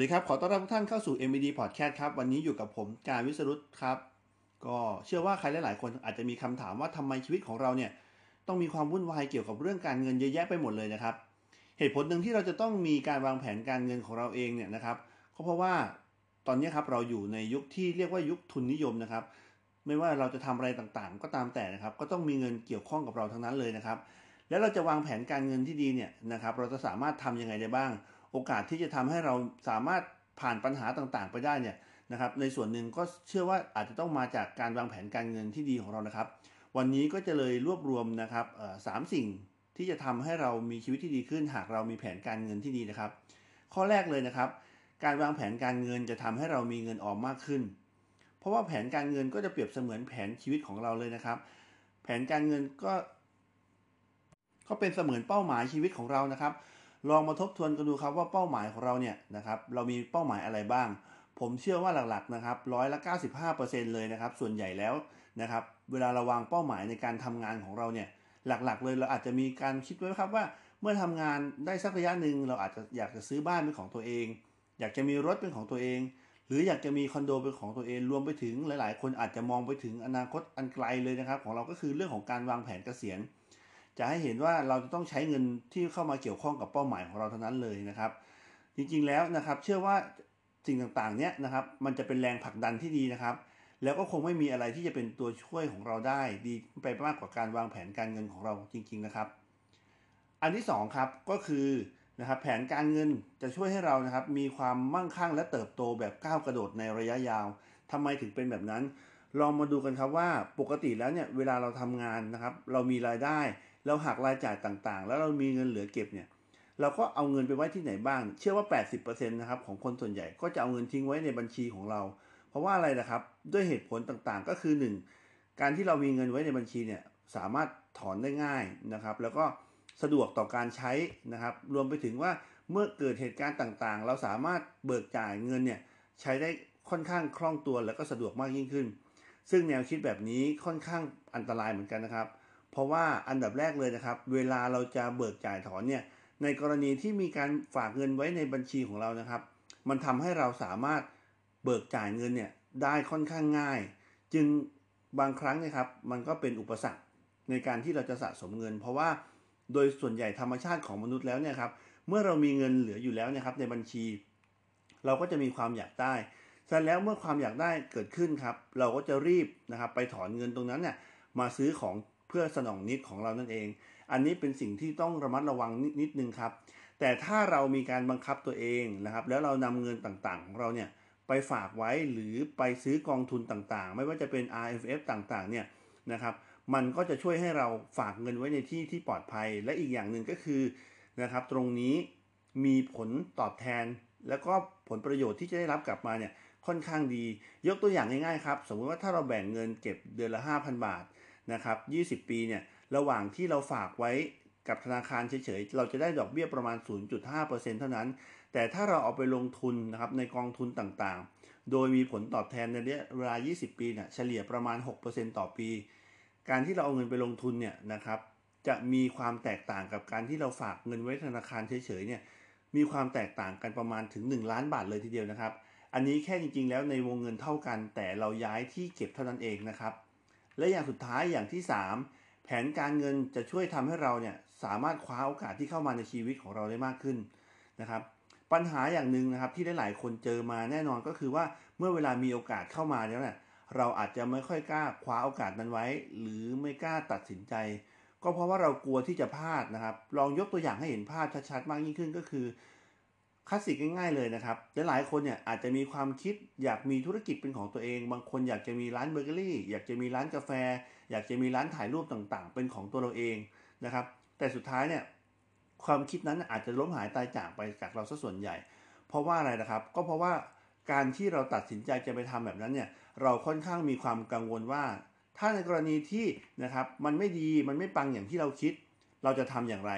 วัสดีครับ ขอต้อนรับทุกท่านเข้าสู่ MED Podcast ครับ วันนี้อยู่กับผมการวิสรุตครับ ก็เชื่อว่าใครหลาย ๆ คนอาจจะมีคำถามว่าทำไมชีวิตของเราเนี่ยต้องมีความวุ่นวายเกี่ยวกับเรื่องการเงินเยอะแยะไปหมดเลยนะครับ เหตุผลหนึ่งที่เราจะต้องมีการวางแผนการเงินของเราเองเนี่ยนะครับ ก็เพราะว่าตอนนี้ครับเราอยู่ในยุคที่เรียกว่ายุคทุนนิยมนะครับ ไม่ว่าเราจะทำอะไรต่างๆ ก็ตามแต่นะครับ ก็ต้องมีเงินเกี่ยวข้องกับเราทั้งนั้นเลยนะครับ แล้วเราจะวางแผนการเงินที่ดีเนี่ยนะครับ เราจะสามารถทำยังไงได้บ้าง โอกาสที่จะทำให้เราสามารถผ่านปัญหาต่างๆ ไปได้เนี่ยนะครับในส่วนหนึ่งก็เชื่อว่าอาจจะต้องมาจากการวางแผนการเงินที่ดีของเรานะครับ วันนี้ก็จะเลยรวบรวมนะครับสามสิ่งที่จะทำให้เรามีชีวิตที่ดีขึ้น หากเรามีแผนการเงินที่ดีนะครับ ข้อแรกเลยนะครับ การวางแผนการเงินจะทำให้เรามีเงินออมมากขึ้น เพราะว่าแผนการเงินก็จะเปรียบเสมือนแผนชีวิตของเราเลยนะครับ แผนการเงินก็ ก็เป็นเสมือนเป้าหมายชีวิตของเรานะครับ ลองมาทบทวนกันดูครับว่าเป้าหมายของเราเนี่ยนะครับเรามีเป้าหมายอะไรบ้าง ผมเชื่อว่าหลักๆนะครับร้อยละ95%เลยนะครับส่วนใหญ่แล้วนะครับเวลาเราวางเป้าหมายในการทำงานของเราเนี่ยหลักๆ เลยเราอาจจะมีการคิดไว้ครับว่าเมื่อทำงานได้สักระยะหนึ่งเราอาจจะอยากจะซื้อบ้านเป็นของตัวเอง อยากจะมีรถเป็นของตัวเอง หรืออยากจะมีคอนโดเป็นของตัวเองรวมไปถึงหลาย ๆ คนอาจจะมองไปถึงอนาคตอันไกลเลยนะครับ ของเราก็คือเรื่องของการวางแผนเกษียณ จะให้เห็นว่าเราจะต้องใช้เงินที่เข้ามาเกี่ยวข้องกับเป้าหมายของเราเท่านั้นเลยนะครับ จริงๆแล้วนะครับ เชื่อว่าสิ่งต่างๆเนี้ยนะครับ มันจะเป็นแรงผลักดันที่ดีนะครับ แล้วก็คงไม่มีอะไรที่จะเป็นตัวช่วยของเราได้ ดีไปมากกว่าการวางแผนการเงินของเราจริง ๆนะครับ อันที่2ครับก็คือนะครับแผนการเงินจะช่วยให้เรานะครับ มีความมั่งคั่งและเติบโตแบบก้าวกระโดดในระยะยาวทำไมถึงเป็นแบบนั้น ลองมาดูกันครับว่าปกติแล้วเนี่ยเวลาเราทำงานนะครับ เรามีรายได้ เราหักรายจ่ายต่างๆ แล้วเรามีเงินเหลือเก็บเนี่ยเราก็เอาเงินไปไว้ที่ไหนบ้าง เชื่อว่า 80%นะครับของคนส่วนใหญ่ก็จะเอาเงินทิ้งไว้ในบัญชีของเรา เพราะว่าอะไรนะครับ ด้วยเหตุผลต่างๆ ก็คือ 1. การที่เรามีเงินไว้ในบัญชีเนี่ยสามารถถอนได้ง่ายนะครับ แล้วก็สะดวกต่อการใช้นะครับ รวมไปถึงว่าเมื่อเกิดเหตุการณ์ต่างๆ เราสามารถเบิกจ่ายเงินเนี่ยใช้ได้ค่อนข้างคล่องตัวแล้วก็สะดวกมากยิ่งขึ้น ซึ่งแนวคิดแบบนี้ค่อนข้างอันตรายเหมือนกันนะครับ เพราะว่าอันดับแรกเลยนะครับ เวลาเราจะเบิกจ่ายถอนเนี่ยในกรณีที่มีการฝากเงินไว้ในบัญชีของเรานะครับ มันทำให้เราสามารถเบิกจ่ายเงินเนี่ยได้ค่อนข้างง่าย จึงบางครั้งนะครับ มันก็เป็นอุปสรรคในการที่เราจะสะสมเงิน เพราะว่าโดยส่วนใหญ่ธรรมชาติของมนุษย์แล้วเนี่ยครับเมื่อเรามีเงินเหลืออยู่แล้วนะครับในบัญชี เราก็จะมีความอยากได้ สร็จแล้วเมื่อความอยากได้เกิดขึ้นครับ เราก็จะรีบนะครับไปถอนเงินตรงนั้นเนี่ยมาซื้อของเพื่อสนองนิดของเรานั่นเอง อันนี้เป็นสิ่งที่ต้องระมัดระวังนิดนิดนึงครับ แต่ถ้าเรามีการบังคับตัวเองนะครับ แล้วเรานำเงินต่างๆของเราเนี่ยไปฝากไว้หรือไปซื้อกองทุนต่างๆ ไม่ว่าจะเป็น RFF ต่างๆเนี่ยนะครับ มันก็จะช่วยให้เราฝากเงินไว้ในที่ที่ปลอดภัย และอีกอย่างหนึ่งก็คือนะครับ ตรงนี้มีผลตอบแทน แล้วก็ผลประโยชน์ที่จะได้รับกลับมาเนี่ย ค่อนข้างดี ยกตัวอย่างง่ายๆครับ สมมติว่าถ้าเราแบ่งเงินเก็บเดือนละ 5,000 บาทนะครับ 20 ปีเนี่ย ระหว่างที่เราฝากไว้กับธนาคารเฉยๆ เราจะได้ดอกเบี้ยประมาณ 0.5%เท่านั้น แต่ถ้าเราเอาไปลงทุนนะครับในกองทุนต่างๆ โดยมีผลตอบแทนในระยะเวลา 20 ปีเนี่ยเฉลี่ยประมาณ 6%ต่อปี การที่เราเอาเงินไปลงทุนเนี่ยนะครับ จะมีความแตกต่างกับการที่เราฝากเงินไว้ธนาคารเฉยๆ เนี่ย มีความแตกต่างกันประมาณถึง 1 ล้านบาทเลยทีเดียวนะครับ อันนี้แค่จริงๆ แล้วในวงเงินเท่ากัน แต่เราย้ายที่เก็บเท่านั้นเองนะครับ และอย่างสุดท้ายอย่างที่ 3 แผนการเงินจะช่วยทำให้เราเนี่ยสามารถคว้าโอกาสที่เข้ามาในชีวิตของเราได้มากขึ้นนะครับปัญหาอย่างหนึ่งนะครับที่หลายๆคนเจอมาแน่นอนก็คือว่าเมื่อเวลามีโอกาสเข้ามาแล้วเนี่ยเราอาจจะไม่ค่อยกล้าคว้าโอกาสนั้นไว้ หรือไม่กล้าตัดสินใจ ก็เพราะว่าเรากลัวที่จะพลาดนะครับ ลองยกตัวอย่างให้เห็นภาพชัดๆ มากยิ่งขึ้นก็คือ คลาสสิกง่ายๆเลยนะครับหลายคนเนี่ยอาจจะมีความคิดอยากมีธุรกิจเป็นของตัวเอง บางคนอยากจะมีร้านเบเกอรี่ อยากจะมีร้านกาแฟ อยากจะมีร้านถ่ายรูปต่างๆ เป็นของตัวเราเองนะครับ แต่สุดท้ายเนี่ยความคิดนั้นอาจจะล้มหายตายจากไปจากเราซะส่วนใหญ่ เพราะว่าอะไรนะครับ ก็เพราะว่าการที่เราตัดสินใจจะไปทำแบบนั้นเนี่ยเราค่อนข้างมีความกังวลว่า ถ้าในกรณีที่นะครับมันไม่ดีมันไม่ปังอย่างที่เราคิด เราจะทำอย่างไร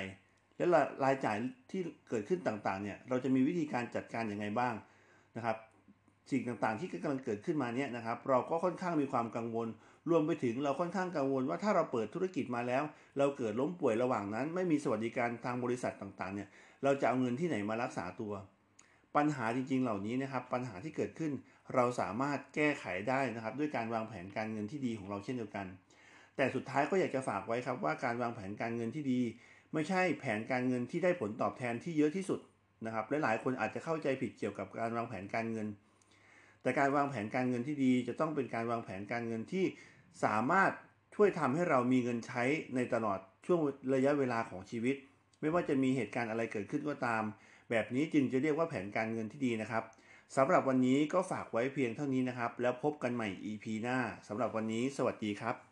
และรายจ่ายที่เกิดขึ้นต่างๆเนี่ยเราจะมีวิธีการจัดการอย่างไงบ้างนะครับสิ่งต่างๆที่กำลังเกิดขึ้นมาเนี่ยนะครับ เราก็ค่อนข้างมีความกังวล รวมไปถึงเราค่อนข้างกังวลว่าถ้าเราเปิดธุรกิจมาแล้ว เราเกิดล้มป่วยระหว่างนั้น ไม่มีสวัสดิการทางบริษัทต่างๆเนี่ยเราจะเอาเงินที่ไหนมารักษาตัว ปัญหาจริงๆเหล่านี้นะครับ ปัญหาที่เกิดขึ้น เราสามารถแก้ไขได้นะครับ ด้วยการวางแผนการเงินที่ดีของเราเช่นเดียวกัน แต่สุดท้ายก็อยากจะฝากไว้ครับว่าการวางแผนการเงินที่ดี ไม่ใช่แผนการเงินที่ได้ผลตอบแทนที่เยอะที่สุดนะครับหลายๆคนอาจจะเข้าใจผิดเกี่ยวกับการวางแผนการเงิน แต่การวางแผนการเงินที่ดีจะต้องเป็นการวางแผนการเงินที่สามารถช่วยทำให้เรามีเงินใช้ในตลอดช่วงระยะเวลาของชีวิต ไม่ว่าจะมีเหตุการณ์อะไรเกิดขึ้นก็ตาม แบบนี้จึงจะเรียกว่าแผนการเงินที่ดีนะครับสำหรับวันนี้ก็ฝากไว้เพียงเท่านี้นะครับ แล้วพบกันใหม่ EP หน้าสำหรับวันนี้ สวัสดีครับ